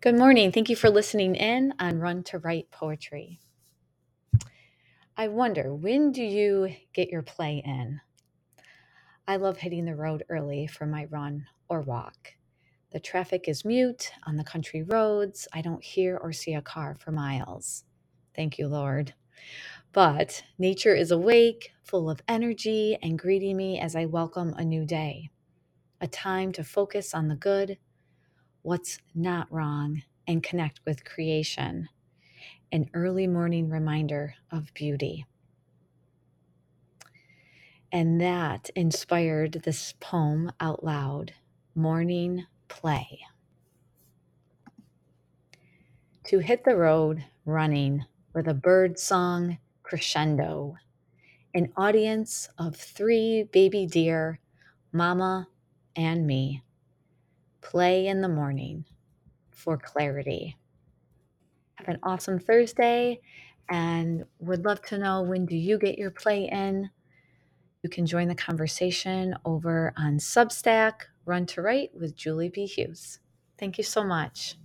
Good morning. Thank you for listening in on Run to Write Poetry. I wonder, when do you get your play in? I love hitting the road early for my run or walk. The traffic is mute on the country roads. I don't hear or see a car for miles. Thank you, Lord. But nature is awake, full of energy, and greeting me as I welcome a new day. A time to focus on the good, what's not wrong, and connect with creation an early morning reminder of beauty. And that inspired this poem out loud Morning Play. To hit the road running with a bird song crescendo, an audience of three baby deer, mama, and me, play in the morning for clarity. Have an awesome Thursday and would love to know when do you get your play in? You can join the conversation over on Substack, Run to Write with Julie B. Hughes. Thank you so much.